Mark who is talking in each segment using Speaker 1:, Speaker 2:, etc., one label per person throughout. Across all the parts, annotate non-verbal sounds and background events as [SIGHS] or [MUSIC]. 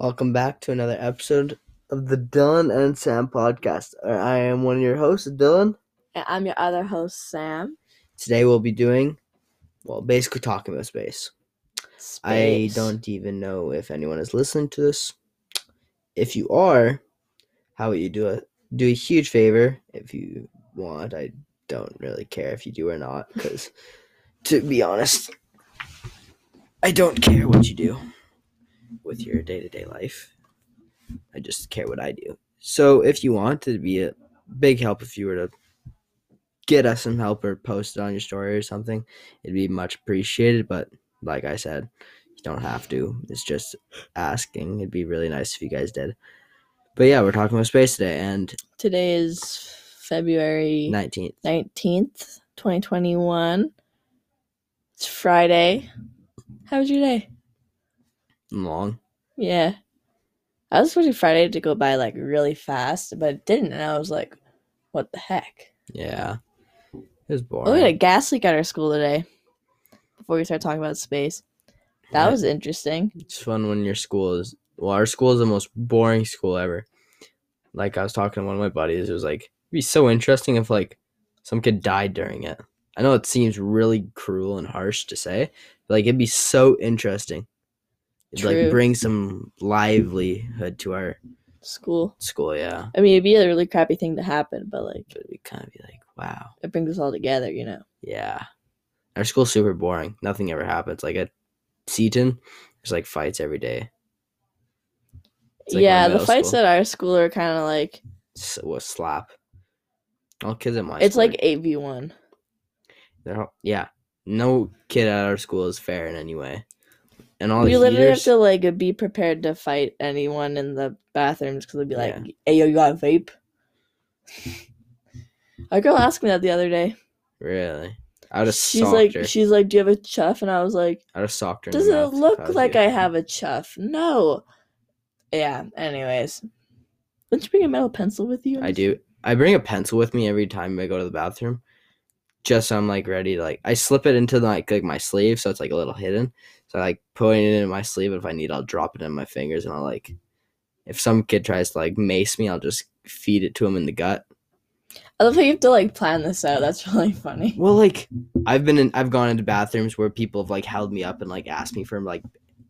Speaker 1: Welcome back to another episode of the Dylan and Sam podcast. Uh, I am one of your hosts, Dylan.
Speaker 2: And I'm your other host, Sam.
Speaker 1: Today we'll be doing, well, basically talking about space. I don't even know if anyone is listening to this. If you are, how about you do a do a huge favor if you want. I don't really care if you do or not, because to be honest, I don't care what you do with your day to day life. I just care what I do. So if you want, it'd be a big help if you were to get us some help or post it on your story or something. It'd be much appreciated. But like I said, you don't have to. It's just asking. It'd be really nice if you guys did. But yeah, we're talking about space today and
Speaker 2: Today is February
Speaker 1: 19th.
Speaker 2: 19th, 2021. It's Friday. How was your day?
Speaker 1: Long.
Speaker 2: Yeah. I was expecting Friday to go by like really fast, but it didn't. And I was like, what the heck?
Speaker 1: Yeah. It was
Speaker 2: Oh, we had a gas leak at our school today before we start talking about space. That
Speaker 1: Yeah.
Speaker 2: was interesting.
Speaker 1: It's fun when your school is well, our school is the most boring school ever. Like I was talking to one of my buddies, it was like it'd be so interesting if like some kid died during it. I know it seems really cruel and harsh to say, but like it'd be so interesting. It'd like bring some livelihood to our
Speaker 2: School.
Speaker 1: school, yeah.
Speaker 2: I mean, it'd be a really crappy thing to happen, but like,
Speaker 1: But we kind of be like, wow,
Speaker 2: it brings us all together, you know?
Speaker 1: yeah. Our school's super boring. Nothing ever happens. Like at Seaton, there's like fights every day. Like
Speaker 2: yeah, the fights
Speaker 1: school.
Speaker 2: at our school are kind of like
Speaker 1: S- what slap? All kids at my
Speaker 2: it's
Speaker 1: school
Speaker 2: like eight v one.
Speaker 1: They're all, yeah. No kid at our school is fair in any way. And all
Speaker 2: You
Speaker 1: the
Speaker 2: literally have to like be prepared to fight anyone in the bathrooms because they'll be like,
Speaker 1: Yeah.
Speaker 2: "Hey, yo, you got a vape?" [LAUGHS] a girl asked me that the other day.
Speaker 1: really. I just
Speaker 2: She's like,
Speaker 1: her.
Speaker 2: she's like, "Do you have a chuff?" And I was like,
Speaker 1: I just socked her. the
Speaker 2: "Does it look like
Speaker 1: you.
Speaker 2: I have a chuff?" No. Yeah. Anyways, don't you bring a metal pencil with you?
Speaker 1: I do. I bring a pencil with me every time I go to the bathroom, just so I'm like ready to like. I slip it into like like my sleeve, so it's like a little hidden. So I like putting it in my sleeve. If I need, I'll drop it in my fingers, and I'll like. If some kid tries to like mace me, I'll just feed it to him in the gut.
Speaker 2: I love how you have to like plan this out. That's really funny.
Speaker 1: Well, like I've been in, I've gone into bathrooms where people have like held me up and like asked me for like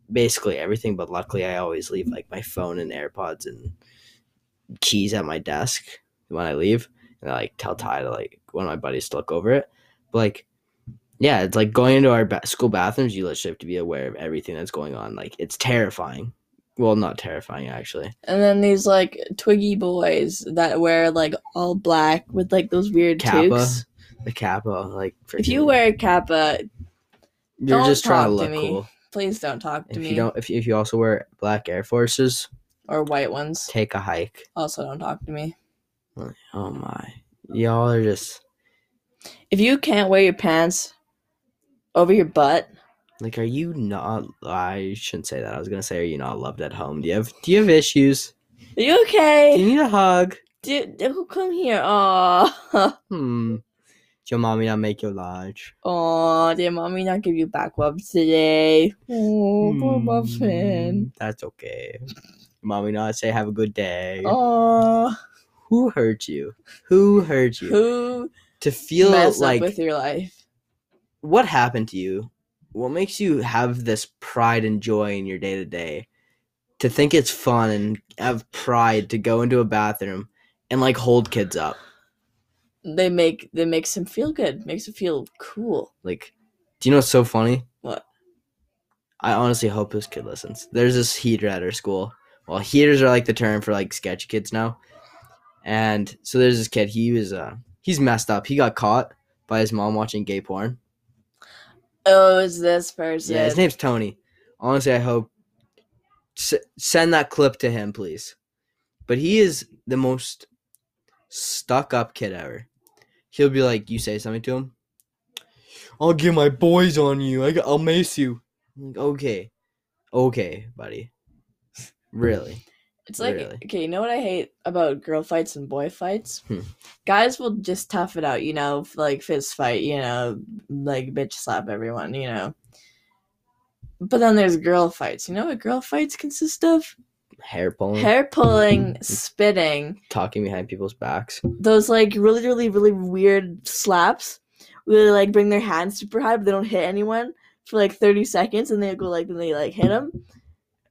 Speaker 1: basically everything, but luckily I always leave like my phone and AirPods and keys at my desk when I leave, and I like tell Ty to like one of my buddies to look over it. But like, yeah, it's like going into our ba- school bathrooms. You literally have to be aware of everything that's going on. Like it's terrifying. Well, not terrifying actually.
Speaker 2: And then these like twiggy boys that wear like all black with like those weird
Speaker 1: Kappa.
Speaker 2: toques.
Speaker 1: The kappa, like
Speaker 2: If you wear a kappa,
Speaker 1: you're
Speaker 2: don't
Speaker 1: just trying to
Speaker 2: to
Speaker 1: look
Speaker 2: me.
Speaker 1: cool.
Speaker 2: please don't talk to
Speaker 1: If
Speaker 2: me.
Speaker 1: you don't, if you, if you also wear black Air Forces,
Speaker 2: or white ones.
Speaker 1: take a hike.
Speaker 2: Also, don't talk to me.
Speaker 1: Oh my, y'all are just
Speaker 2: If you can't wear your pants over your butt,
Speaker 1: like, are you not? I shouldn't say that. I was gonna say, are you not loved at home? Do you have Do you have issues?
Speaker 2: are you okay?
Speaker 1: Do you need a hug?
Speaker 2: Do, come here. Aw. [LAUGHS]
Speaker 1: Hmm. Did your mommy not make you large?
Speaker 2: Aw, did mommy not give you back rubs today? Oh, poor
Speaker 1: Hmm,
Speaker 2: muffin.
Speaker 1: That's okay. Mommy not say have a good day.
Speaker 2: Aw.
Speaker 1: Who hurt you? Who hurt you?
Speaker 2: Who
Speaker 1: to feel like
Speaker 2: with your life?
Speaker 1: What happened to you? What makes you have this pride and joy in your day to day? To think it's fun and have pride to go into a bathroom and like hold kids up.
Speaker 2: They make they makes him feel good. Makes him feel cool.
Speaker 1: Like, do you know what's so funny?
Speaker 2: What?
Speaker 1: I honestly hope this kid listens. There's this heater at our school. Well, heaters are like the term for like sketchy kids now. And so there's this kid. He was uh he's messed up. He got caught by his mom watching gay porn.
Speaker 2: Oh, is this person?
Speaker 1: Yeah, his name's Tony. Honestly, I hope s- send that clip to him, please. But he is the most stuck up kid ever. He'll be like, you say something to him, I'll get my boys on you. I, will mace you. I'm like, okay, okay, buddy. [LAUGHS] Really?
Speaker 2: It's like
Speaker 1: Really?
Speaker 2: okay, you know what I hate about girl fights and boy fights?
Speaker 1: Hmm.
Speaker 2: Guys will just tough it out, you know, like fist fight, you know, like bitch slap everyone, you know. But then there's girl fights. You know what girl fights consist of?
Speaker 1: hair pulling,
Speaker 2: hair pulling, [LAUGHS] spitting,
Speaker 1: talking behind people's backs.
Speaker 2: those like really, really, really weird slaps. Where they like bring their hands super high, but they don't hit anyone for like thirty seconds, and they go like, then they like hit them,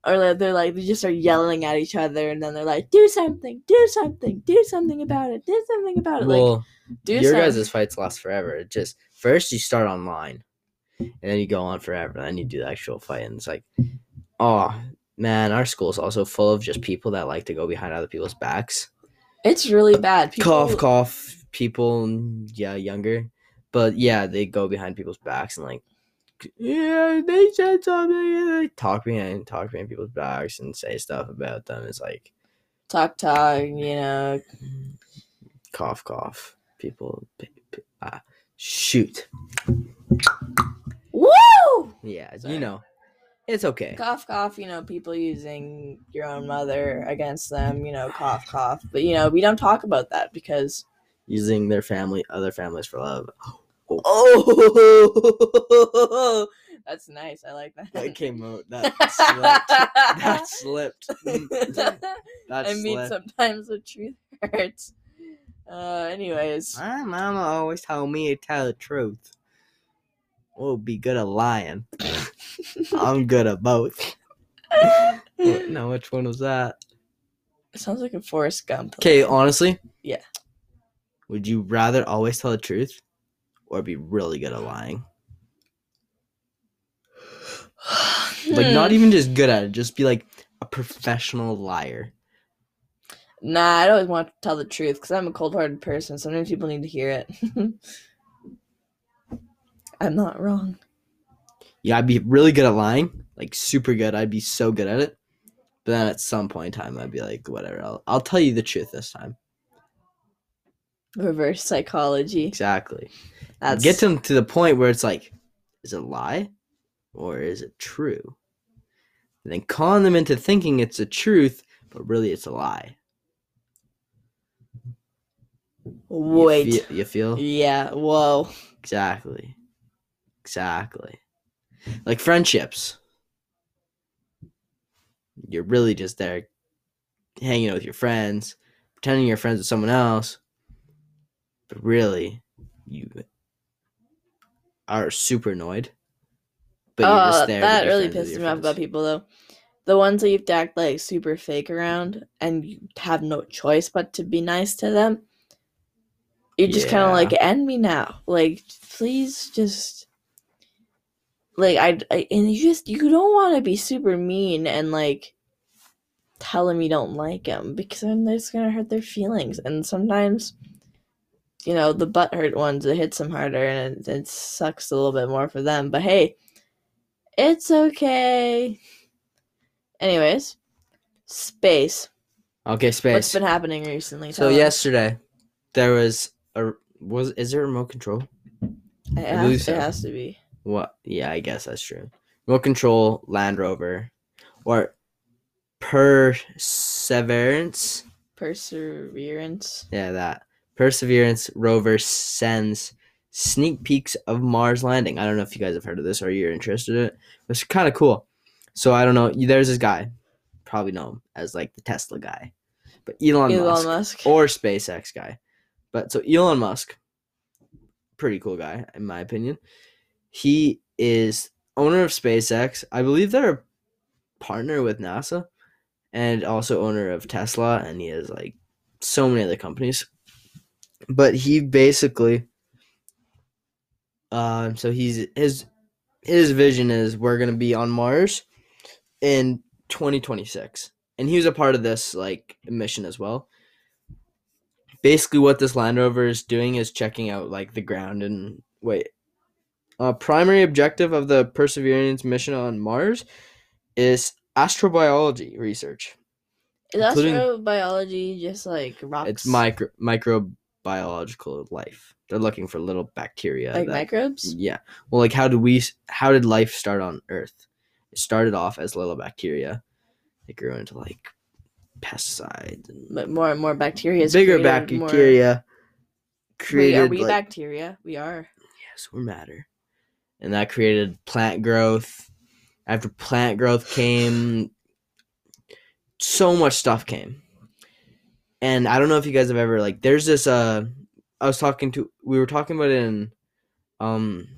Speaker 2: or like, they're like they just start yelling at each other, and then they're like, do something, do something, do something about it, do something about it. like,
Speaker 1: Well,
Speaker 2: do
Speaker 1: your
Speaker 2: something.
Speaker 1: guys' fights last forever. It just first you start online, and then you go on forever, and then you do the actual fight, and it's like, oh man, our school's also full of just people that like to go behind other people's backs.
Speaker 2: It's really uh, bad. People,
Speaker 1: cough, cough. People, yeah, younger, but yeah, they go behind people's backs and like, yeah, they said something. And they talk behind, talk behind people's backs and say stuff about them. It's like
Speaker 2: talk, talk. You know,
Speaker 1: cough, cough. People, p- p- ah, shoot.
Speaker 2: woo.
Speaker 1: Yeah,
Speaker 2: Sorry.
Speaker 1: you know, it's okay.
Speaker 2: Cough, cough. You know, people using your own mother against them. You know, cough, cough. But you know, we don't talk about that because
Speaker 1: Using their family, other families for love.
Speaker 2: Oh, [LAUGHS] that's nice. I like that.
Speaker 1: That came out. [LAUGHS] That slipped. That slipped. [LAUGHS] That
Speaker 2: I mean, sometimes the truth hurts. Uh, anyways,
Speaker 1: My mama always told me to tell the truth. We'll be good at lying. I'm good at both. Wait, no, which one was that?
Speaker 2: sounds like a Forrest Gump.
Speaker 1: Okay, honestly.
Speaker 2: Yeah.
Speaker 1: Would you rather always tell the truth or be really good at lying? [SIGHS] Like, not
Speaker 2: Hmm.
Speaker 1: even just good at it, just be like a professional liar.
Speaker 2: Nah, I always want to tell the truth because I'm a cold-hearted person. Sometimes people need to hear it. [LAUGHS] I'm not wrong.
Speaker 1: Yeah, I'd be really good at lying, like super good. I'd be so good at it. But then at some point in time, I'd be like, whatever. I'll, I'll tell you the truth this time.
Speaker 2: Reverse psychology.
Speaker 1: Exactly.
Speaker 2: That's
Speaker 1: Get them to the point where it's like, is it a lie or is it true? And then con them into thinking it's a truth, but really it's a lie. You
Speaker 2: wait.
Speaker 1: feel- you feel?
Speaker 2: Yeah. Whoa.
Speaker 1: Exactly. Exactly. Like friendships. You're really just there hanging out with your friends, pretending you're friends with someone else, but really you are super annoyed. But you're
Speaker 2: Uh,
Speaker 1: just there. to
Speaker 2: that
Speaker 1: be
Speaker 2: really
Speaker 1: friends with
Speaker 2: pisses
Speaker 1: your
Speaker 2: me off
Speaker 1: friends.
Speaker 2: about people though. The ones that you have to act like super fake around and you have no choice but to be nice to them. You just kind
Speaker 1: Yeah.
Speaker 2: of like end me now. Like please just like I, I and you just you don't want to be super mean and like tell them you don't like them because then it's gonna hurt their feelings and sometimes you know the butt hurt ones it hits them harder and it, it sucks a little bit more for them but hey it's okay anyways space
Speaker 1: Okay,
Speaker 2: what's
Speaker 1: space.
Speaker 2: been happening recently
Speaker 1: So
Speaker 2: us.
Speaker 1: yesterday there was a was is there a remote control?
Speaker 2: it,
Speaker 1: I
Speaker 2: has,
Speaker 1: believe
Speaker 2: it
Speaker 1: so.
Speaker 2: has to be
Speaker 1: What? Yeah, I guess that's true. Remote control Land Rover or Perseverance.
Speaker 2: perseverance
Speaker 1: Yeah, that Perseverance rover sends sneak peeks of Mars landing. I don't know if you guys have heard of this or you're interested in it. It's kind of cool. So I don't know. There's this guy, probably know him as like the Tesla guy, but Elon,
Speaker 2: elon
Speaker 1: Musk,
Speaker 2: musk
Speaker 1: or SpaceX guy. But so Elon Musk, pretty cool guy in my opinion. He is owner of SpaceX. I believe they're a partner with NASA and also owner of Tesla and he has like so many other companies. But he basically um so he's his his vision is we're going to be on Mars in 2026. And he was a part of this like mission as well basically what this Land Rover is doing is checking out like the ground and wait. Uh, primary objective of the Perseverance mission on Mars is astrobiology research.
Speaker 2: is astrobiology just like rocks
Speaker 1: It's micro microbiological life. They're looking for little bacteria.
Speaker 2: like
Speaker 1: that-
Speaker 2: microbes
Speaker 1: Yeah. Well, like how did we? How did life start on Earth? It started off as little bacteria. It grew into like pesticides and
Speaker 2: but more and more bacteria
Speaker 1: bigger
Speaker 2: created, more-
Speaker 1: bacteria.
Speaker 2: Wait,
Speaker 1: Created
Speaker 2: are we
Speaker 1: like,
Speaker 2: bacteria we are
Speaker 1: yes, we're matter. And that created plant growth. After plant growth came so much stuff came. And I don't know if you guys have ever like there's this uh I was talking to we were talking about in um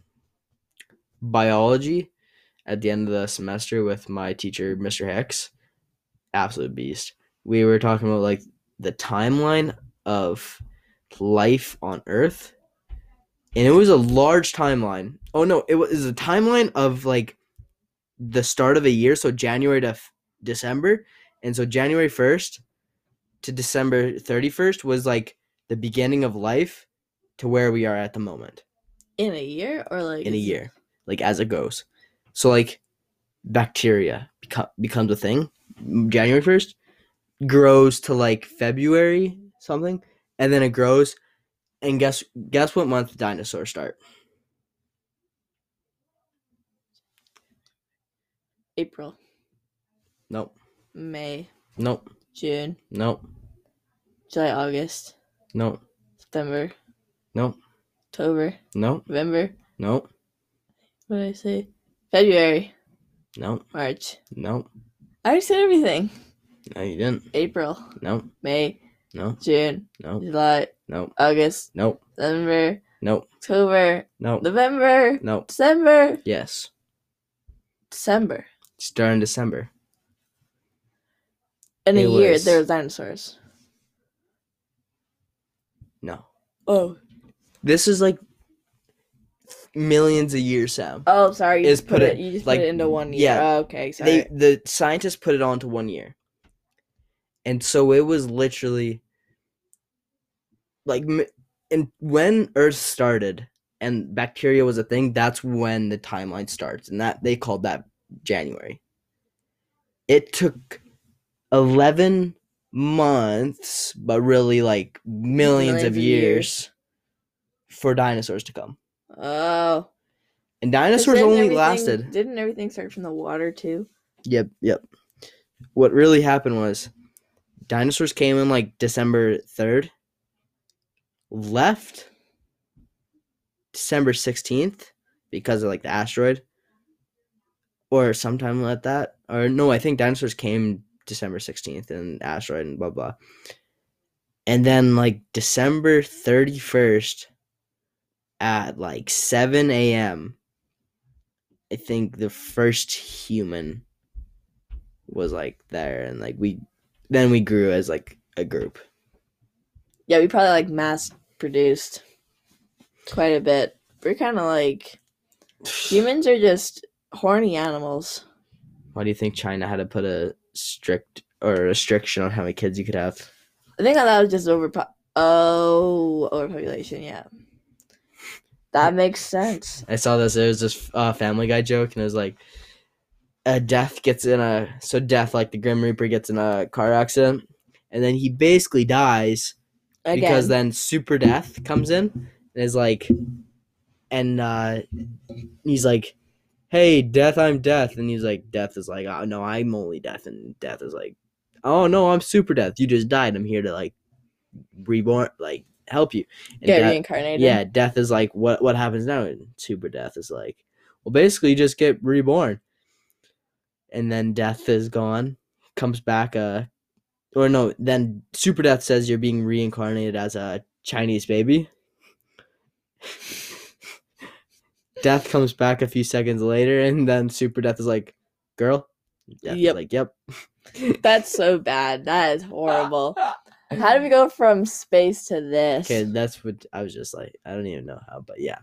Speaker 1: biology at the end of the semester with my teacher Mr. Hicks. Absolute beast. We were talking about like the timeline of life on earth and it was a large timeline. Oh no, it was a timeline of like the start of a year, so January to f- December, and so January first to December thirty first was like the beginning of life to where we are at the moment
Speaker 2: In a year or like
Speaker 1: in a year, like as it goes. So like bacteria beco- becomes a thing January first, grows to like February something, and then it grows. And guess guess what month dinosaurs start?
Speaker 2: April,
Speaker 1: Nope.
Speaker 2: May,
Speaker 1: Nope.
Speaker 2: June,
Speaker 1: Nope.
Speaker 2: July, August,
Speaker 1: No.
Speaker 2: September,
Speaker 1: No.
Speaker 2: October,
Speaker 1: No.
Speaker 2: November.
Speaker 1: No.
Speaker 2: What did I say? February,
Speaker 1: No.
Speaker 2: March.
Speaker 1: No.
Speaker 2: I said everything.
Speaker 1: No, you didn't.
Speaker 2: April,
Speaker 1: No.
Speaker 2: May,
Speaker 1: No.
Speaker 2: June,
Speaker 1: No.
Speaker 2: July,
Speaker 1: No.
Speaker 2: August,
Speaker 1: No.
Speaker 2: September,
Speaker 1: No.
Speaker 2: October,
Speaker 1: No.
Speaker 2: November,
Speaker 1: No.
Speaker 2: December,
Speaker 1: Yes.
Speaker 2: December.
Speaker 1: Start in December.
Speaker 2: In a year,
Speaker 1: was-
Speaker 2: there was dinosaurs.
Speaker 1: No.
Speaker 2: Oh,
Speaker 1: This is like millions of years, Sam.
Speaker 2: oh, sorry. You
Speaker 1: Is
Speaker 2: just
Speaker 1: put
Speaker 2: put
Speaker 1: it,
Speaker 2: it. You just
Speaker 1: like,
Speaker 2: put it into one year.
Speaker 1: yeah.
Speaker 2: Oh, okay, sorry.
Speaker 1: They the scientists put it on to one year. And so it was literally like and when Earth started and bacteria was a thing, that's when the timeline starts. And that they called that January. It took 11 months, but really like millions,
Speaker 2: Millions
Speaker 1: of years,
Speaker 2: years.
Speaker 1: for dinosaurs to come.
Speaker 2: oh,
Speaker 1: And dinosaurs only lasted.
Speaker 2: Didn't everything start from the water too?
Speaker 1: Yep, yep. What really happened was dinosaurs came in like December 3rd, left December 16th because of like the asteroid, or sometime like that. Or no, I think dinosaurs came December 16th and asteroid and blah blah. And then like December 31st at like 7 a.m. I think the first human was like there and like we then we grew as like a group.
Speaker 2: Yeah, we probably like mass produced quite a bit. We're kind of like [SIGHS] humans are just horny animals.
Speaker 1: Why do you think China had to put a strict or restriction on how many kids you could have?
Speaker 2: I think that was just over. Oh, overpopulation. Yeah, that makes sense.
Speaker 1: I saw this. It was this uh, Family Guy joke, and it was like, a death gets in a so death like the Grim Reaper gets in a car accident, and then he basically dies
Speaker 2: Again,
Speaker 1: because then Super Death comes in and is like, and uh, he's like, "Hey, Death, I'm Death," and he's like, "Death is like, oh no, I'm only Death," and Death is like, "Oh no, I'm Super Death. You just died. I'm here to like reborn, like help you." And
Speaker 2: get
Speaker 1: Death-
Speaker 2: reincarnated.
Speaker 1: yeah, Death is like, "What what happens now?" And Super Death is like, "Well, basically, you just get reborn." And then Death is gone, comes back, uh, or no, then Super Death says you're being reincarnated as a Chinese baby. [LAUGHS] Death comes back a few seconds later, and then Super Death is like, "Girl," Death
Speaker 2: Yep.
Speaker 1: like, "Yep." [LAUGHS]
Speaker 2: That's so bad. That is horrible. How do we go from space to this?
Speaker 1: Okay, that's what I was just like. I don't even know how, but yeah,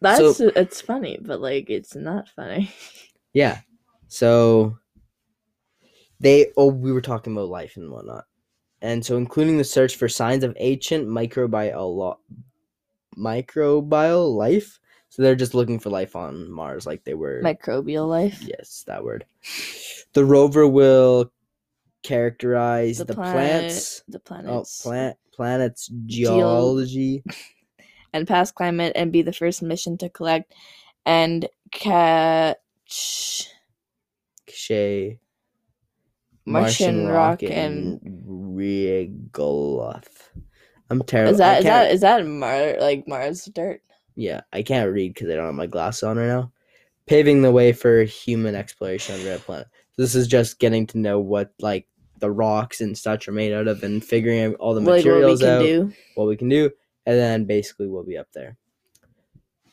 Speaker 2: That's
Speaker 1: so-
Speaker 2: it's funny, but like it's not funny. [LAUGHS]
Speaker 1: yeah. So they oh we were talking about life and whatnot, and so including the search for signs of ancient microbial microbial life. So they're just looking for life on Mars, like they were.
Speaker 2: Microbial life.
Speaker 1: Yes, that word. The rover will characterize
Speaker 2: The
Speaker 1: the,
Speaker 2: planet-
Speaker 1: plants.
Speaker 2: The
Speaker 1: Oh,
Speaker 2: planets.
Speaker 1: plant planets geology. [LAUGHS]
Speaker 2: and past climate and be the first mission to collect and catch
Speaker 1: Shay,
Speaker 2: Martian, rock and
Speaker 1: regolith. I'm terrible.
Speaker 2: is that is that is that can't- Mar like Mars dirt?
Speaker 1: yeah, I can't read because I don't have my glasses on right now. Paving the way for human exploration of the red planet. This is just getting to know what like the rocks and such are made out of and figuring out all the
Speaker 2: like what we
Speaker 1: materials
Speaker 2: can
Speaker 1: out,
Speaker 2: do.
Speaker 1: what we can do, and then basically we'll be up there.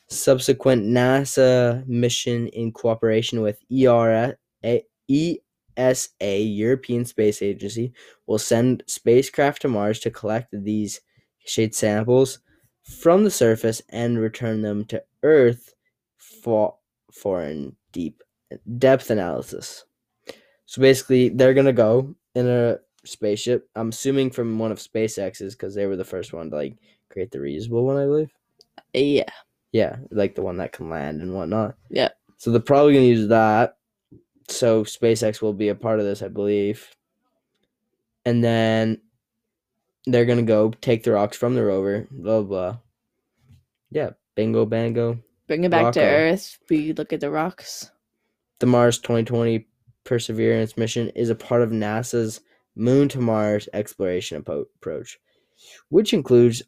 Speaker 1: Subsequent NASA mission in cooperation with ERA, ESA, European Space Agency, will send spacecraft to Mars to collect these shade samples from the surface and return them to Earth for for an deep depth analysis. So basically, they're gonna go in a spaceship. I'm assuming from one of SpaceX's because they were the first one to like create the reusable one, I believe.
Speaker 2: Uh, yeah.
Speaker 1: Yeah, like the one that can land and whatnot.
Speaker 2: Yeah.
Speaker 1: So they're probably gonna use that. So SpaceX will be a part of this, I believe. And then they're gonna go take the rocks from the rover. Blah blah. Yeah, bingo bango.
Speaker 2: Bring it back to Earth. We look at the rocks.
Speaker 1: The Mars 2020 Perseverance mission is a part of NASA's Moon to Mars exploration approach, which includes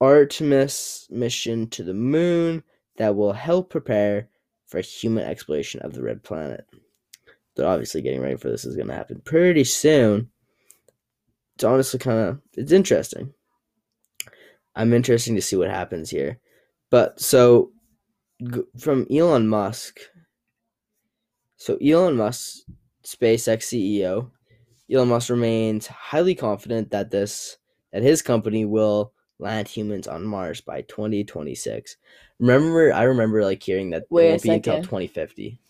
Speaker 1: Artemis mission to the moon that will help prepare for human exploration of the red planet. They're obviously getting ready for this is going to happen pretty soon. It's honestly kind of it's interesting. I'm interested to see what happens here. But so g- from Elon Musk. So Elon Musk, SpaceX CEO, Elon Musk remains highly confident that this that his company will land humans on Mars by 2026. Remember, I remember like hearing that
Speaker 2: Wait
Speaker 1: it won't be until 2050.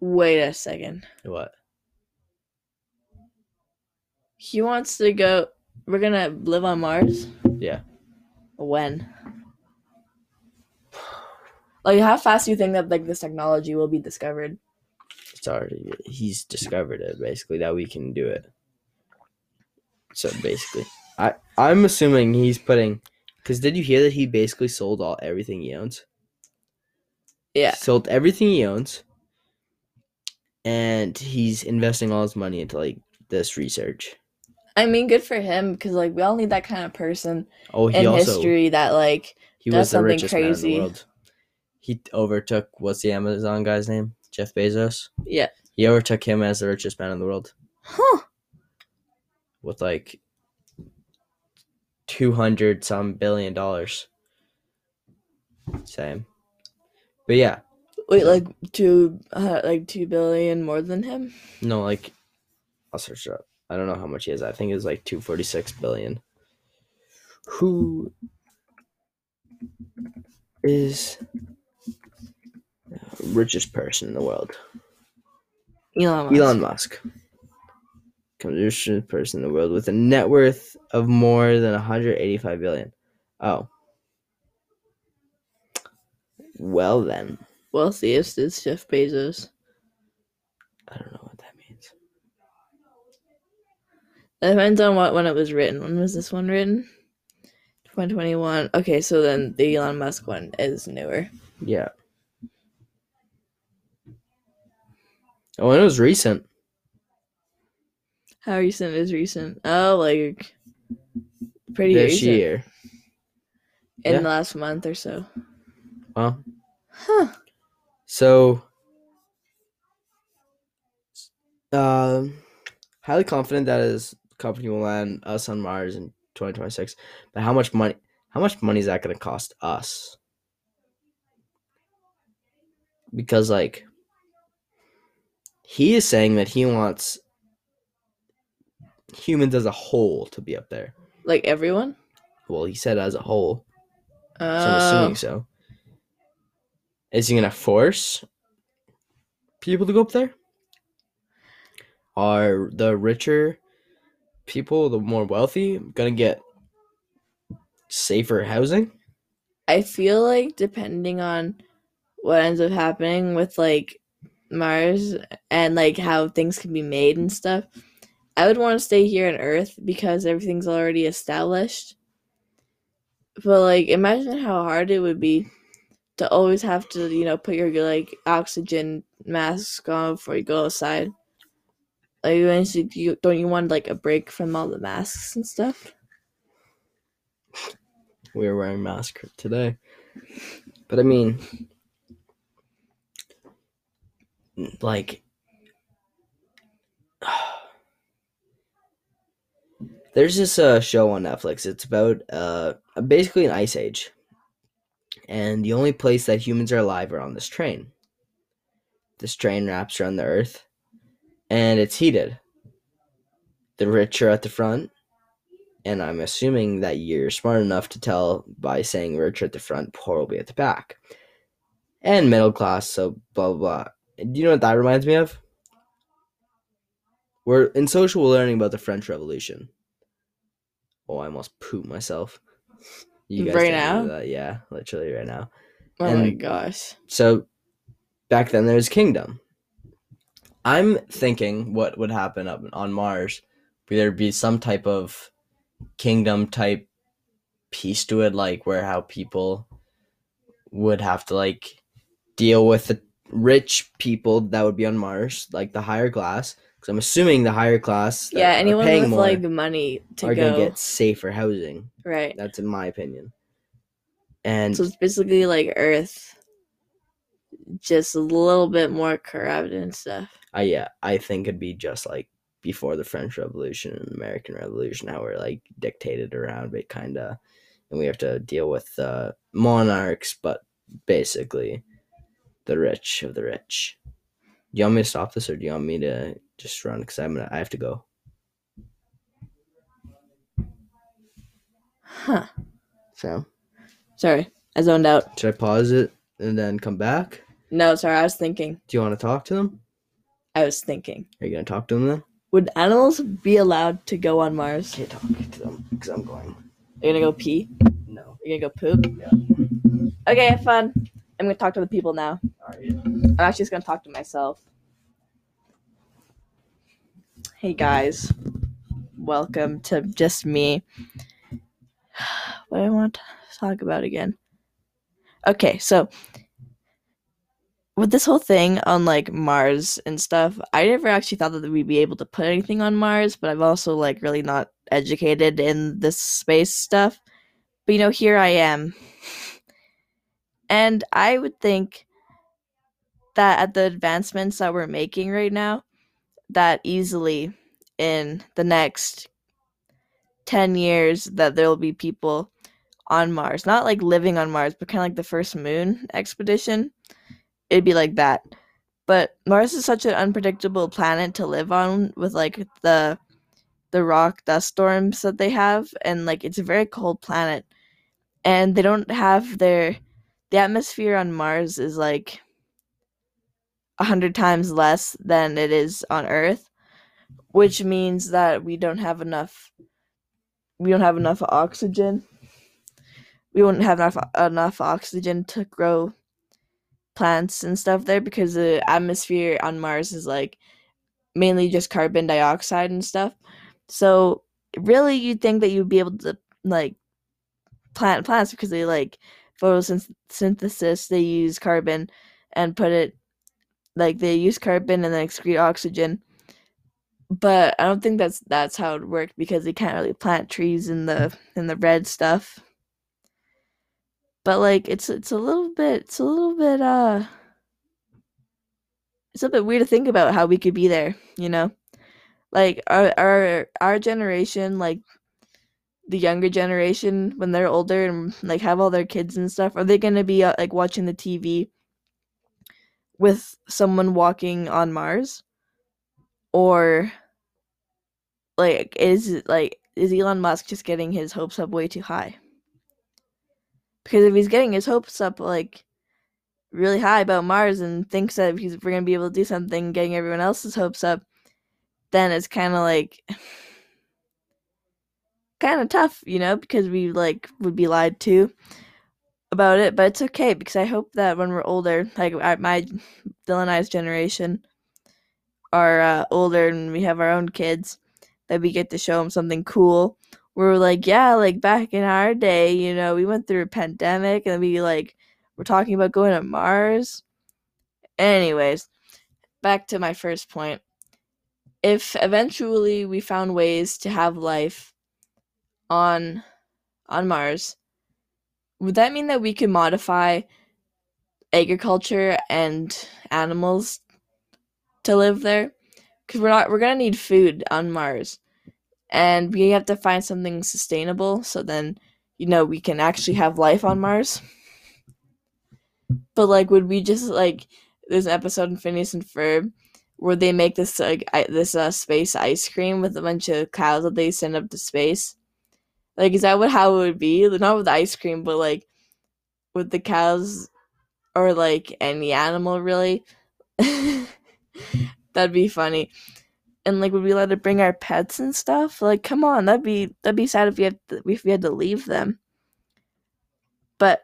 Speaker 2: Wait a second.
Speaker 1: What?
Speaker 2: He wants to go. We're gonna live on Mars.
Speaker 1: Yeah.
Speaker 2: When? Like, how fast do you think that like this technology will be discovered?
Speaker 1: It's already he's discovered it basically that we can do it. So basically, I I'm assuming he's putting because did you hear that he basically sold all everything he owns?
Speaker 2: Yeah.
Speaker 1: sold everything he owns, and he's investing all his money into like this research.
Speaker 2: I mean, good for him because like we all need that kind of person
Speaker 1: Oh,
Speaker 2: in
Speaker 1: also
Speaker 2: history that like
Speaker 1: he
Speaker 2: does
Speaker 1: was the
Speaker 2: something
Speaker 1: richest man in
Speaker 2: crazy.
Speaker 1: the world. He overtook what's the Amazon guy's name? Jeff Bezos.
Speaker 2: yeah.
Speaker 1: He overtook him as the richest man in the world
Speaker 2: Huh.
Speaker 1: with like two hundred some billion dollars. Same, but yeah,
Speaker 2: Wait, like two, uh, like two billion more than him?
Speaker 1: no, like I'll search it up. I don't know how much he has. I think it's like two forty six billion. Who is the richest person in the world?
Speaker 2: Elon Musk.
Speaker 1: Elon Musk. Becomes the richest person in the world with a net worth of more than 185 billion. Oh. Well then.
Speaker 2: Wealthiest is Jeff Bezos.
Speaker 1: I don't know what that means.
Speaker 2: It depends on what when it was written. When was this one written? 2021. Okay, so then the Elon Musk one is newer.
Speaker 1: Yeah. Oh, and it was recent.
Speaker 2: How recent is recent? Oh, like pretty
Speaker 1: this
Speaker 2: recent.
Speaker 1: year.
Speaker 2: In
Speaker 1: yeah.
Speaker 2: the last month or so.
Speaker 1: Well,
Speaker 2: Huh.
Speaker 1: So, um, highly confident that his company will land us on Mars in 2026. But how much money? How much money is that going to cost us? Because like, he is saying that he wants humans as a whole to be up there.
Speaker 2: Like everyone?
Speaker 1: Well, he said as a whole. So I'm
Speaker 2: Oh,
Speaker 1: assuming so. Is he gonna force people to go up there? Are the richer people, the more wealthy, gonna get safer housing?
Speaker 2: I feel like depending on what ends up happening with like Mars and like how things can be made and stuff, I would want to stay here on Earth because everything's already established. But like, imagine how hard it would be to always have to, you know, put your like oxygen mask on before you go outside. Like, eventually, you don't you want like a break from all the masks and stuff?
Speaker 1: We were wearing masks today. But I mean like [SIGHS] there's this uh, show on Netflix. It's about uh, basically an ice age, and the only place that humans are alive are on this train. This train wraps around the Earth, and it's heated. The rich are at the front, and I'm assuming that you're smart enough to tell by saying rich at the front, poor will be at the back, and middle class. So blah blah blah. Do you know what that reminds me of? We're in social we're learning about the French Revolution. Oh, I almost pooped myself.
Speaker 2: Right
Speaker 1: can't
Speaker 2: now?
Speaker 1: that. Yeah, literally right now.
Speaker 2: Oh my gosh.
Speaker 1: So back then there was kingdom. I'm thinking what would happen up on Mars. Would there be some type of kingdom type piece to it, like where how people would have to like deal with the rich people that would be on Mars, like the higher class. Because I'm assuming the higher class,
Speaker 2: Yeah,
Speaker 1: are
Speaker 2: anyone
Speaker 1: paying
Speaker 2: with
Speaker 1: more,
Speaker 2: like money to
Speaker 1: are
Speaker 2: go.
Speaker 1: gonna get safer housing.
Speaker 2: right.
Speaker 1: That's in my opinion. And
Speaker 2: So it's basically like Earth, just a little bit more corrupt and stuff.
Speaker 1: I yeah, I think it'd be just like before the French Revolution and American Revolution, how we're like dictated around it, kind of, and we have to deal with uh, monarchs, but basically the rich of the rich. Do you want me to stop this, or do you want me to just run? Because I'm gonna, I have to go.
Speaker 2: Huh.
Speaker 1: So
Speaker 2: Sorry, I zoned out.
Speaker 1: should I pause it and then come back?
Speaker 2: No, sorry, I was thinking.
Speaker 1: Do you want to talk to them?
Speaker 2: I was thinking.
Speaker 1: Are you gonna talk to them then?
Speaker 2: Would animals be allowed to go on Mars?
Speaker 1: I Can't talk to them because I'm going.
Speaker 2: You're gonna go pee?
Speaker 1: No.
Speaker 2: You're gonna go poop?
Speaker 1: Yeah.
Speaker 2: Okay, have fun. I'm gonna talk to the people now.
Speaker 1: All right.
Speaker 2: I'm actually just gonna talk to myself. Hey guys, welcome to just me. What do I want to talk about again? Okay, so with this whole thing on like Mars and stuff, I never actually thought that we'd be able to put anything on Mars, but I'm also like really not educated in this space stuff. But you know, here I am. And I would think that at the advancements that we're making right now, that easily in the next 10 years that there'll be people on Mars. Not like living on Mars, but kind of like the first moon expedition. It'd be like that. But Mars is such an unpredictable planet to live on with like the the rock dust storms that they have and like it's a very cold planet and they don't have their the atmosphere on Mars is like a hundred times less than it is on Earth, which means that we don't have enough. We don't have enough oxygen. We won't have enough enough oxygen to grow plants and stuff there because the atmosphere on Mars is like mainly just carbon dioxide and stuff. So really, you'd think that you'd be able to like plant plants because they like photosynthesis. They use carbon and put it like they use carbon and then excrete oxygen. But I don't think that's that's how it worked because they can't really plant trees in the in the red stuff. But like it's it's a little bit it's a little bit uh it's a bit weird to think about how we could be there, you know? Like our our our generation, like the younger generation when they're older and like have all their kids and stuff, are they going to be uh, like watching the TV with someone walking on Mars? Or like is like is Elon Musk just getting his hopes up way too high? Because if he's getting his hopes up like really high about Mars and thinks that he's we're gonna be able to do something, getting everyone else's hopes up, then it's kind of like [SIGHS] kind of tough, you know, because we like would be lied to about it. But it's okay because I hope that when we're older, like my [LAUGHS] Dylan and I's generation are uh, older and we have our own kids, that we get to show them something cool. We're like, yeah, like back in our day, you know, we went through a pandemic and we like we're talking about going to Mars. Anyways, back to my first point. If eventually we found ways to have life on on Mars, would that mean that we could modify agriculture and animals to live there because we're not we're gonna need food on Mars, and we have to find something sustainable. So then, you know, we can actually have life on Mars. But like, would we just like? There's an episode in Phineas and Ferb where they make this like I, this uh, space ice cream with a bunch of cows that they send up to space. Like, is that what how it would be? Not with ice cream, but like with the cows or like any animal really. [LAUGHS] that'd be funny. And like, would we allowed to bring our pets and stuff? Like, come on, that'd be that'd be sad if we had to, if we had to leave them. But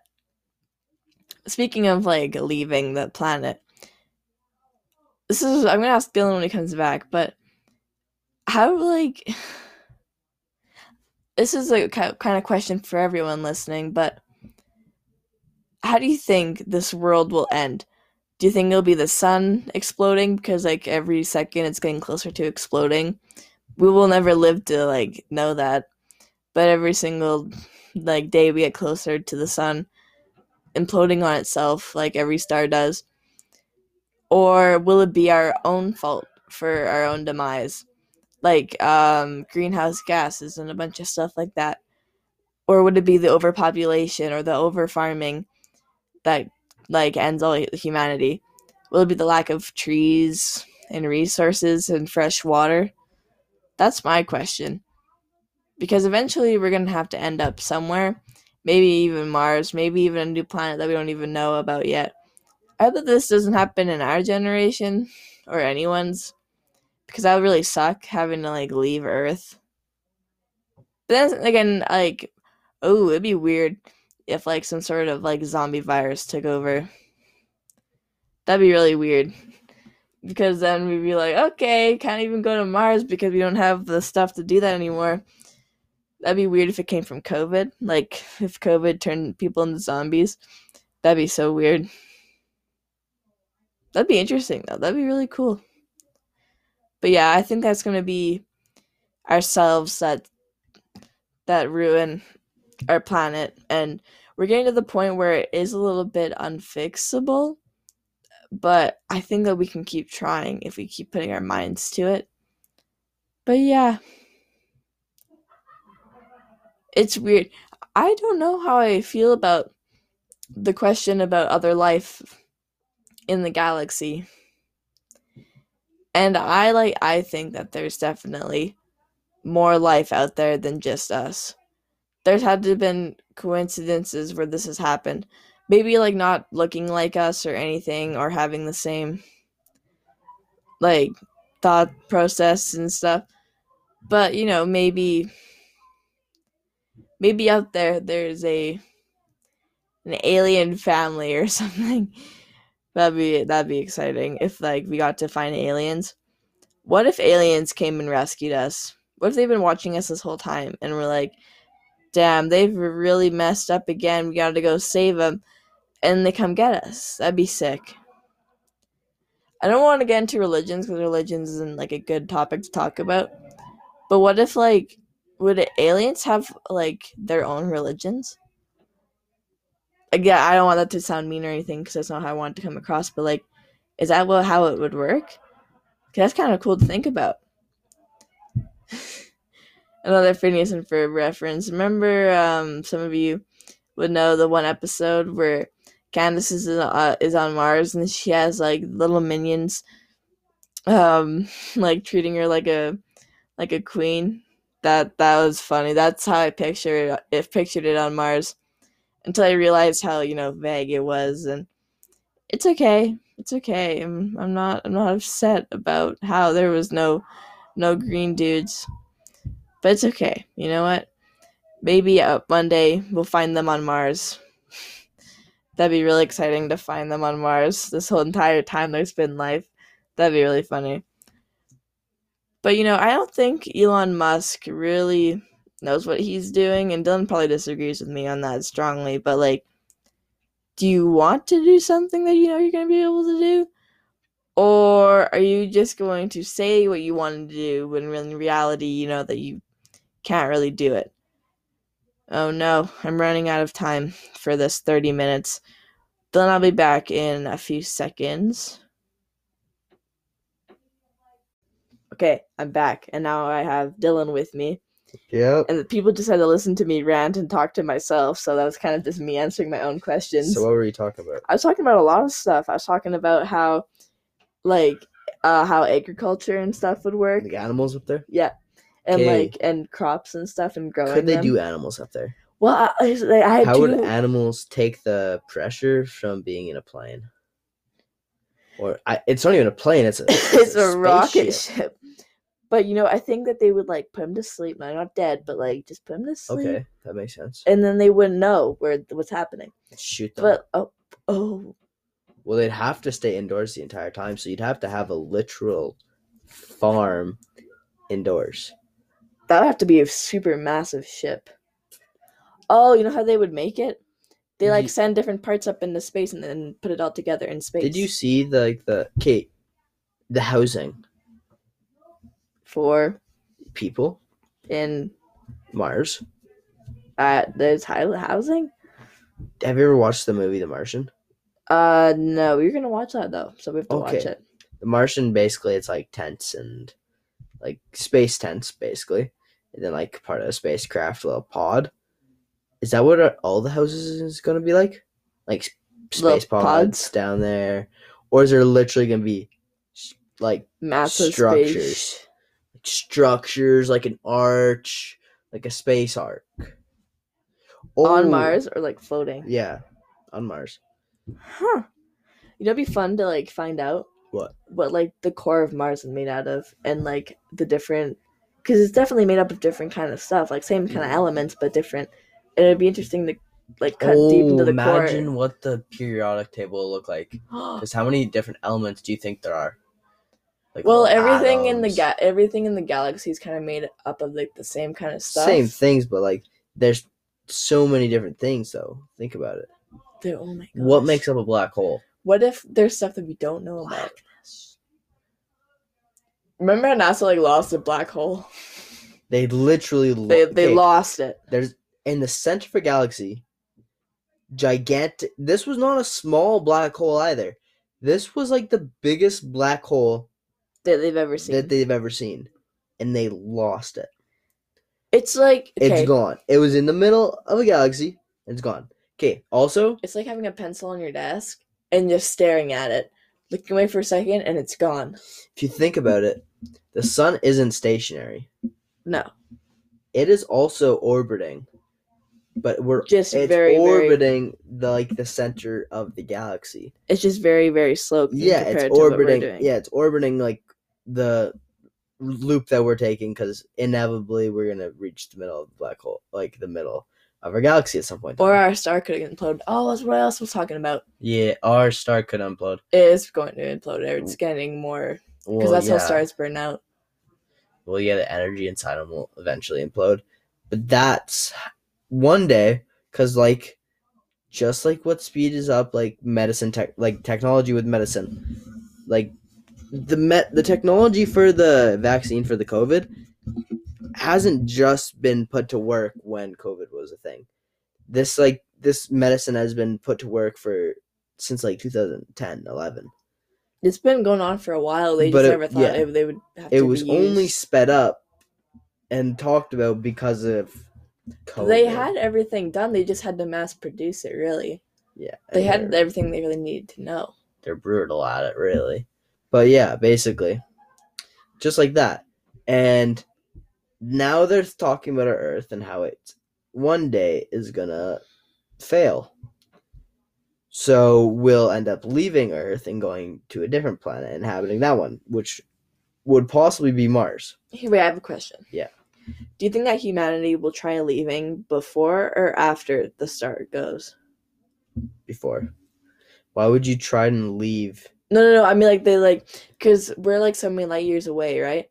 Speaker 2: speaking of like leaving the planet, this is I'm gonna ask Dylan when he comes back. But how like [SIGHS] this is a kind of question for everyone listening, but how do you think this world will end? Do you think it'll be the sun exploding because like every second it's getting closer to exploding? We will never live to like know that. But every single like day we get closer to the sun imploding on itself like every star does. Or will it be our own fault for our own demise? Like um greenhouse gases and a bunch of stuff like that. Or would it be the overpopulation or the over farming that like ends all humanity? Will it be the lack of trees and resources and fresh water? That's my question. Because eventually we're going to have to end up somewhere. Maybe even Mars, maybe even a new planet that we don't even know about yet. I hope this doesn't happen in our generation or anyone's. Because that would really suck having to like leave Earth. But then again, like, oh, it'd be weird if like some sort of like zombie virus took over. That'd be really weird. Because then we'd be like, okay, can't even go to Mars because we don't have the stuff to do that anymore. That'd be weird if it came from COVID. Like if COVID turned people into zombies. That'd be so weird. That'd be interesting though. That'd be really cool. But yeah, I think that's gonna be ourselves that that ruin our planet and we're getting to the point where it is a little bit unfixable but i think that we can keep trying if we keep putting our minds to it. But yeah. It's weird. I don't know how i feel about the question about other life in the galaxy. And i like i think that there's definitely more life out there than just us. There's had to have been coincidences where this has happened. Maybe like not looking like us or anything or having the same like thought process and stuff. But, you know, maybe maybe out there there's a an alien family or [LAUGHS] something. That'd be that'd be exciting if like we got to find aliens. What if aliens came and rescued us? What if they've been watching us this whole time and we're like, damn, they've really messed up again. We gotta go save them. And they come get us. That'd be sick. I don't want to get into religions because religions isn't like a good topic to talk about. But what if like would aliens have like their own religions? Again, I don't want that to sound mean or anything because that's not how I want it to come across. But like, is that what how it would work? Cause that's kind of cool to think about [LAUGHS] another Phineas and Ferb reference. Remember, um, some of you would know the one episode where Candace is uh, is on Mars and she has like little minions, um, [LAUGHS] like treating her like a like a queen. That that was funny. That's how I pictured it. If Pictured it on Mars, until I realized how you know vague it was, and it's okay. It's okay. I'm I'm not I'm not upset about how there was no no green dudes. But it's okay. You know what? Maybe uh, one day we'll find them on Mars. [LAUGHS] That'd be really exciting to find them on Mars this whole entire time there's been life. That'd be really funny. But you know, I don't think Elon Musk really knows what he's doing, and Dylan probably disagrees with me on that strongly. But like, do you want to do something that you know you're going to be able to do? Or are you just going to say what you want to do when in reality you know that you can't really do it. Oh no, I'm running out of time for this 30 minutes. Then I'll be back in a few seconds. okay, I'm back, and now I have Dylan with me,
Speaker 1: Yep.
Speaker 2: and the people just had to listen to me rant and talk to myself. So that was kind of just me answering my own questions.
Speaker 1: So what were you talking about?
Speaker 2: I was talking about a lot of stuff. I was talking about how, like, uh, how agriculture and stuff would work.
Speaker 1: The animals up there?
Speaker 2: Yeah, and
Speaker 1: Okay.
Speaker 2: like and crops and stuff and growing.
Speaker 1: Could they
Speaker 2: them.
Speaker 1: do animals up there?
Speaker 2: Well, I, I, was- like, I had
Speaker 1: How
Speaker 2: two.
Speaker 1: would animals take the pressure from being in a plane? Or I, it's not even a plane. It's a [LAUGHS]
Speaker 2: it's a rocket
Speaker 1: spaceship.
Speaker 2: ship. But you know, I think that they would like put him to sleep. No, not dead, but like just put him to sleep.
Speaker 1: Okay, that makes sense.
Speaker 2: And then they wouldn't know where what's happening.
Speaker 1: Shoot them.
Speaker 2: But oh, oh,
Speaker 1: well, they'd have to stay indoors the entire time, so you'd have to have a literal farm indoors.
Speaker 2: That would have to be a super massive ship. Oh, you know how they would make it? They like send different parts up into space and then put it all together in space.
Speaker 1: Did you see the like the Kate, the housing
Speaker 2: for
Speaker 1: people
Speaker 2: in
Speaker 1: Mars?
Speaker 2: at there's high housing?
Speaker 1: Have you ever watched the movie The Martian?
Speaker 2: Uh, no, we're gonna watch that though, so we have to watch it.
Speaker 1: The Martian basically it's like tents and like space tents basically, and then like part of a spacecraft little pod. Is that what all the houses is gonna be like? Like s-
Speaker 2: Little
Speaker 1: space pods,
Speaker 2: pods?
Speaker 1: down there, or is there literally gonna be like
Speaker 2: Massive
Speaker 1: Structures.
Speaker 2: space.
Speaker 1: structures, like an arch, like a space arc
Speaker 2: on
Speaker 1: Oh,
Speaker 2: Mars or like floating.
Speaker 1: Yeah, on Mars.
Speaker 2: Huh. You know, it'd be fun to like find out
Speaker 1: What?
Speaker 2: what like the core of Mars is made out of, and like the different, because it's definitely made up of different kind of stuff, like same kind of elements but different. And it'd be interesting to like cut deep into oh, the
Speaker 1: Oh, imagine
Speaker 2: core.
Speaker 1: what the periodic table will look like. [GASPS] Because how many different elements do you think there are? Like
Speaker 2: well, everything in the
Speaker 1: atoms.
Speaker 2: ga- everything in the galaxy is kind of made up of like the same kind of stuff.
Speaker 1: same things, but like there's so many different things. Though think about it.
Speaker 2: Dude, oh my god.
Speaker 1: What makes up a black hole?
Speaker 2: What if there's stuff that we don't know about? Remember how NASA like lost a black hole?
Speaker 1: They literally lo-
Speaker 2: They they
Speaker 1: okay,
Speaker 2: lost it.
Speaker 1: There's in the center of a galaxy. Gigantic. This was not a small black hole either. This was like the biggest black hole
Speaker 2: That they've ever seen.
Speaker 1: that they've ever seen, and they lost it.
Speaker 2: it's like okay,
Speaker 1: It's gone. It was in the middle of a galaxy. It's gone. Okay. Also,
Speaker 2: It's like having a pencil on your desk and just staring at it, looking away for a second, and it's gone.
Speaker 1: if you think about it, the sun isn't stationary.
Speaker 2: No,
Speaker 1: It is also orbiting, but we're
Speaker 2: just
Speaker 1: it's
Speaker 2: very, very.
Speaker 1: orbiting the like the center of the galaxy.
Speaker 2: It's just very, very slow.
Speaker 1: Yeah, it's
Speaker 2: to what we're
Speaker 1: orbiting. Yeah, it's orbiting like the loop that we're taking because inevitably we're gonna reach the middle of the black hole, like the middle of our galaxy at some point.
Speaker 2: Or our star could implode. Oh, that's what else I was talking about.
Speaker 1: yeah, our star could implode.
Speaker 2: It is going to implode. It's getting more because
Speaker 1: Well,
Speaker 2: that's
Speaker 1: yeah.
Speaker 2: how stars burn out.
Speaker 1: well, yeah, the energy inside them will eventually implode. But that's one day, because like, just like what speed is up like medicine tech, like technology with medicine, like the met the technology for the vaccine for the COVID hasn't just been put to work when COVID was a thing. This like this medicine has been put to work for since like 2010, 11.
Speaker 2: It's been going on for a while. They
Speaker 1: But
Speaker 2: just
Speaker 1: it-
Speaker 2: never thought
Speaker 1: yeah.
Speaker 2: it, they would have
Speaker 1: it was only sped up and talked about because of COVID.
Speaker 2: They had everything done. They just had to mass produce it. Really,
Speaker 1: yeah,
Speaker 2: they had everything they really needed to know.
Speaker 1: they're brutal at it, really. But yeah, basically, just like that. And now they're talking about our Earth and how it one day is gonna fail. So we'll end up leaving Earth and going to a different planet, inhabiting that one, which would possibly be Mars.
Speaker 2: Here, wait, I have a question.
Speaker 1: Yeah.
Speaker 2: Do you think that humanity will try leaving before or after the star goes?
Speaker 1: Before, why would you try and leave?
Speaker 2: No, no, no. I mean, like they like because we're like so many light years away, right?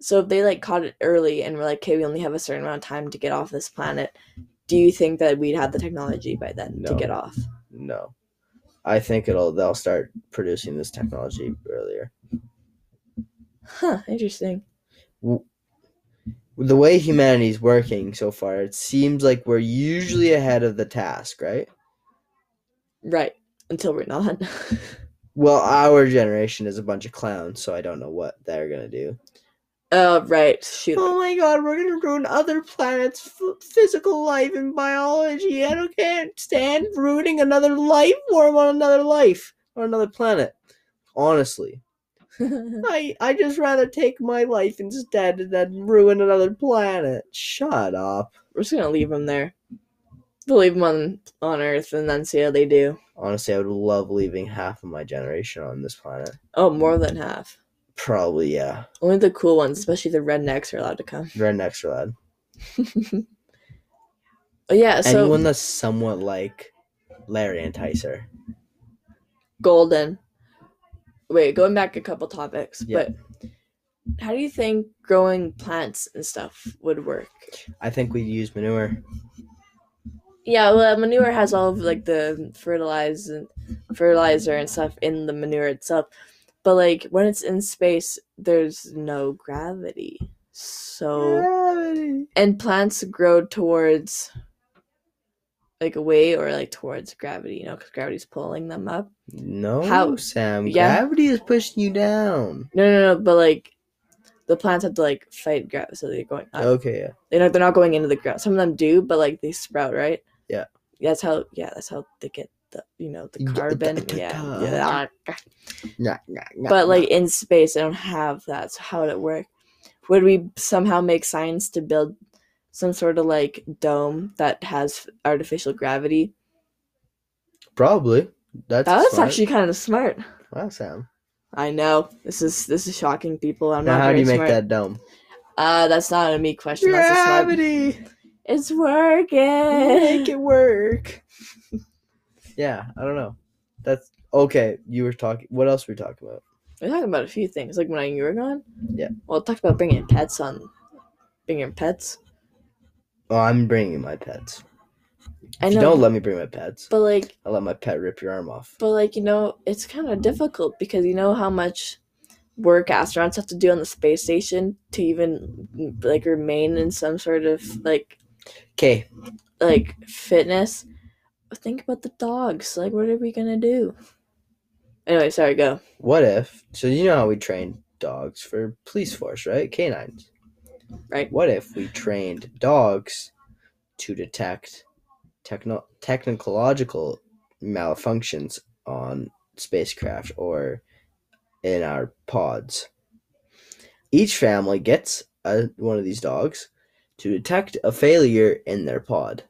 Speaker 2: So if they like caught it early and we're like, okay, we only have a certain amount of time to get off this planet, do you think that we'd have the technology by then to get off?
Speaker 1: No, I think it'll they'll start producing this technology earlier.
Speaker 2: Huh. Interesting.
Speaker 1: the way humanity's working so far, it seems like we're usually ahead of the task, right?
Speaker 2: Right. Until we're not. [LAUGHS]
Speaker 1: Well, our generation is a bunch of clowns, so I don't know what they're gonna do.
Speaker 2: Oh right, shoot.
Speaker 1: Oh my god, we're gonna ruin other planets' physical life and biology. I don't can't stand ruining another life form on another life on another planet. Honestly, [LAUGHS] I I just rather take my life instead than ruin another planet. Shut up.
Speaker 2: We're just gonna leave them there. We'll leave them on on Earth and then see how they do.
Speaker 1: Honestly, I would love leaving half of my generation on this planet.
Speaker 2: Oh, more than half.
Speaker 1: Probably, yeah.
Speaker 2: Only the cool ones, especially the rednecks, are allowed to come.
Speaker 1: Rednecks are lad. [LAUGHS]
Speaker 2: Oh yeah, so
Speaker 1: Anyone that's somewhat like Larry and Tyser.
Speaker 2: golden. Wait, going back a couple topics,
Speaker 1: Yeah.
Speaker 2: but how do you think growing plants and stuff would work?
Speaker 1: I think we'd use manure.
Speaker 2: Yeah, well, manure has all of like the fertilize fertilizer and stuff in the manure itself, but like when it's in space, there's no gravity, so
Speaker 1: Gravity.
Speaker 2: and plants grow towards like away or like towards gravity, you know, because gravity's pulling them up.
Speaker 1: No,
Speaker 2: How-
Speaker 1: Sam.
Speaker 2: Yeah.
Speaker 1: Gravity is pushing you down.
Speaker 2: No, no, no, but like the plants have to like fight gravity, so they're going up.
Speaker 1: Okay, yeah.
Speaker 2: They're not, they're not going into the ground. Some of them do, but like they sprout, right?
Speaker 1: Yeah.
Speaker 2: That's how. Yeah, that's how they get the you know the carbon.
Speaker 1: da- da-
Speaker 2: Yeah. yeah.
Speaker 1: Nah, nah, nah,
Speaker 2: But like in space, i don't have that. So how would it work? Would we somehow make science to build some sort of like dome that has artificial gravity?
Speaker 1: probably. That's,
Speaker 2: That's
Speaker 1: smart.
Speaker 2: actually kind of smart.
Speaker 1: wow, Sam.
Speaker 2: I know this is this is shocking people. I'm
Speaker 1: Now,
Speaker 2: not
Speaker 1: how do
Speaker 2: very
Speaker 1: you make that dome?
Speaker 2: Uh, that's not a me question. That's a smart.
Speaker 1: Gravity.
Speaker 2: It's working.
Speaker 1: Make it work. [LAUGHS] yeah, I don't know. That's okay. You were talking. What else were we talking about?
Speaker 2: We're talking about a few things, like when I, you were gone.
Speaker 1: Yeah.
Speaker 2: Well, talked about bringing pets on, bringing pets.
Speaker 1: Oh, I'm bringing my pets.
Speaker 2: I know,
Speaker 1: don't let me bring my pets,
Speaker 2: but like,
Speaker 1: I'll let my pet rip your arm off.
Speaker 2: but like, you know, it's kind of difficult because you know how much work astronauts have to do on the space station to even like remain in some sort of like
Speaker 1: Okay,
Speaker 2: like fitness. Think about the dogs. Like, what are we gonna do? Anyway, sorry. Go.
Speaker 1: what if? So you know how we train dogs for police force, right? Canines.
Speaker 2: Right.
Speaker 1: What if we trained dogs to detect techno- technological malfunctions on spacecraft or in our pods? Each family gets a, one of these dogs to detect a failure in their pod.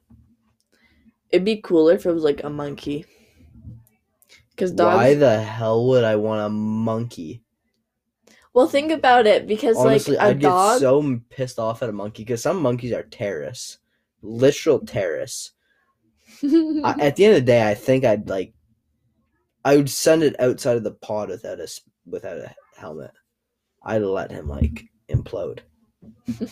Speaker 2: It'd be cooler if it was like a monkey. Because dogs.
Speaker 1: Why the hell would I want a monkey?
Speaker 2: Well, think about it. Because
Speaker 1: Honestly,
Speaker 2: like a
Speaker 1: I'd get so pissed off at a monkey because some monkeys are terrorists, literal terrorists. I, at the end of the day, I think I'd like, I would send it outside of the pod without a without a helmet. I'd let him like implode. [LAUGHS]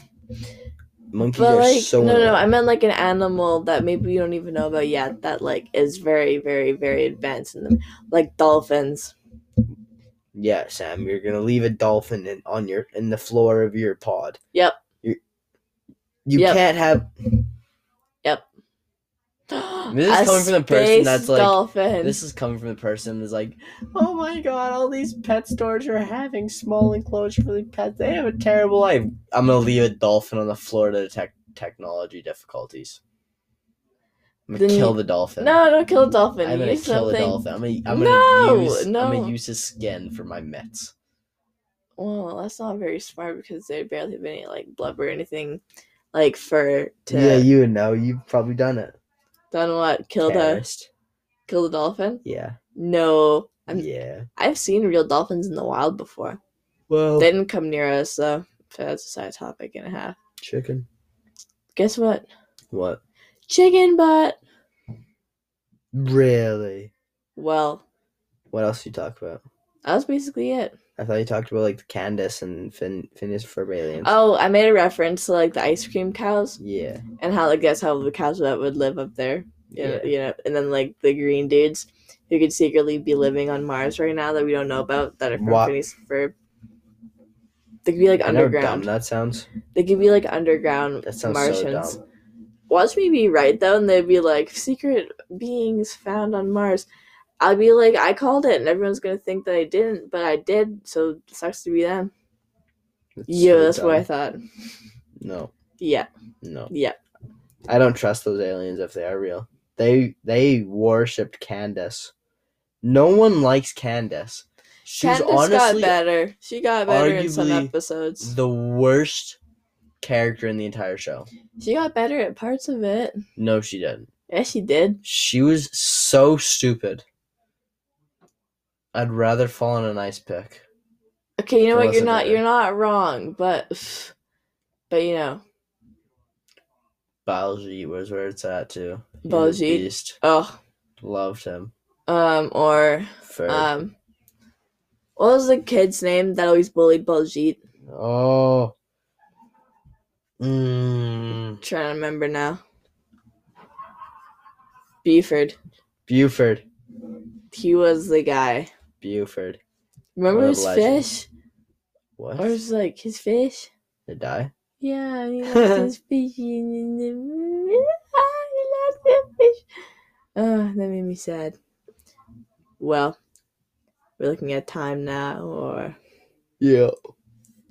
Speaker 1: Monkeys
Speaker 2: But
Speaker 1: are
Speaker 2: like
Speaker 1: so
Speaker 2: no, no. I meant like an animal that maybe we don't even know about yet. That like is very, very, very advanced in them, like dolphins.
Speaker 1: Yeah, Sam, you're gonna leave a dolphin in on your in the floor of your pod.
Speaker 2: Yep.
Speaker 1: You you
Speaker 2: Yep.
Speaker 1: can't have [GASPS] This is
Speaker 2: A
Speaker 1: coming from the person that's like-
Speaker 2: dolphin.
Speaker 1: This is coming from the person that's like, oh my god, all these pet stores are having small enclosure for the pets. They have a terrible life. I'm gonna leave a dolphin on the floor to detect technology difficulties. I'm gonna
Speaker 2: Then
Speaker 1: kill the dolphin.
Speaker 2: no, don't kill a dolphin.
Speaker 1: I'm gonna
Speaker 2: Use
Speaker 1: kill the dolphin. I'm gonna, I'm gonna
Speaker 2: No,
Speaker 1: use I'm gonna use his skin for my Mets.
Speaker 2: Well, that's not very smart because they barely have any like blubber or anything, like for to.
Speaker 1: Yeah, you would know. You've probably done it.
Speaker 2: Done what? Kill the
Speaker 1: Terrorist.
Speaker 2: kill the dolphin?
Speaker 1: Yeah.
Speaker 2: No, I'm,
Speaker 1: yeah.
Speaker 2: I've seen real dolphins in the wild before.
Speaker 1: Well,
Speaker 2: They didn't come near us though. So that's a side topic and a half.
Speaker 1: chicken.
Speaker 2: Guess what?
Speaker 1: What?
Speaker 2: Chicken butt.
Speaker 1: Really?
Speaker 2: Well,
Speaker 1: What else do you talk about?
Speaker 2: that was basically it.
Speaker 1: I thought you talked about like the Candace and fin- Phineas Ferb aliens.
Speaker 2: Oh, I made a reference to like the ice cream cows
Speaker 1: Yeah.
Speaker 2: and how like that's how the cows that would live up there. You know,
Speaker 1: Yeah.
Speaker 2: you know, and then like the green dudes who could secretly be living on Mars right now that we don't know about that are from
Speaker 1: What?
Speaker 2: Phineas Ferb. They could be like
Speaker 1: I know how dumb
Speaker 2: underground.
Speaker 1: that sounds.
Speaker 2: They could be like underground
Speaker 1: That sounds
Speaker 2: Martians.
Speaker 1: so dumb.
Speaker 2: Watch me be right though, and they'd be like secret beings found on Mars. I'll be like, I called it, and everyone's gonna think that I didn't, but I did. So it sucks to be them.
Speaker 1: It's
Speaker 2: Yeah,
Speaker 1: so
Speaker 2: that's what I thought.
Speaker 1: No,
Speaker 2: Yeah,
Speaker 1: no.
Speaker 2: yeah.
Speaker 1: I don't trust those aliens if they are real. They they worshipped Candace. No one likes Candace. She's
Speaker 2: Candace got better. She got better in some episodes.
Speaker 1: the worst character in the entire show.
Speaker 2: She got better at parts of it.
Speaker 1: No, she didn't.
Speaker 2: Yeah, she did.
Speaker 1: She was so stupid. I'd rather fall on an ice pick.
Speaker 2: Okay, you know what? You're
Speaker 1: wasn't better.
Speaker 2: You're not wrong, but, but you know,
Speaker 1: Baljeet was where it's at too.
Speaker 2: Baljeet. oh,
Speaker 1: Loved him.
Speaker 2: um, or
Speaker 1: Ferb.
Speaker 2: um, what was the kid's name that always bullied Baljeet?
Speaker 1: oh. Mm,
Speaker 2: trying to remember now. Buford.
Speaker 1: Buford.
Speaker 2: He was the guy.
Speaker 1: Buford.
Speaker 2: Remember his fish?
Speaker 1: What?
Speaker 2: Or was like his fish?
Speaker 1: Did die?
Speaker 2: Yeah, he [LAUGHS] lost his fish [LAUGHS] Ah, he lost his fish. Oh, that made me sad. Well, we're looking at time now, or
Speaker 1: Yeah.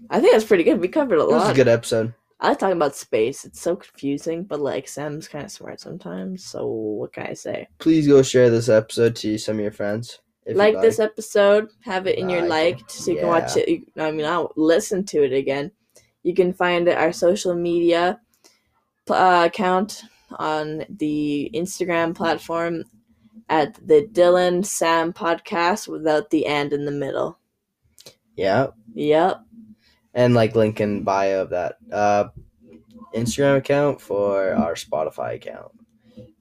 Speaker 2: I think that's pretty good. We covered a
Speaker 1: It was a good episode.
Speaker 2: I like talking about space. It's so confusing, but like Sam's kind of smart sometimes. So what can I say?
Speaker 1: Please go share this episode to some of your friends.
Speaker 2: Like this episode, have it in your liked so you can watch it. you- I mean, I'll listen to it again. You can find our social media uh, account on the Instagram platform at the Dylan Sam podcast without the and in the middle.
Speaker 1: Yeah.
Speaker 2: Yep.
Speaker 1: And like link in bio of that uh, Instagram account for our Spotify account.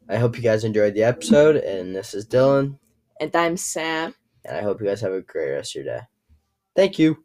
Speaker 1: I hope you guys enjoyed the episode. And this is Dylan.
Speaker 2: And I'm Sam.
Speaker 1: And I hope you guys have a great rest of your day. Thank you.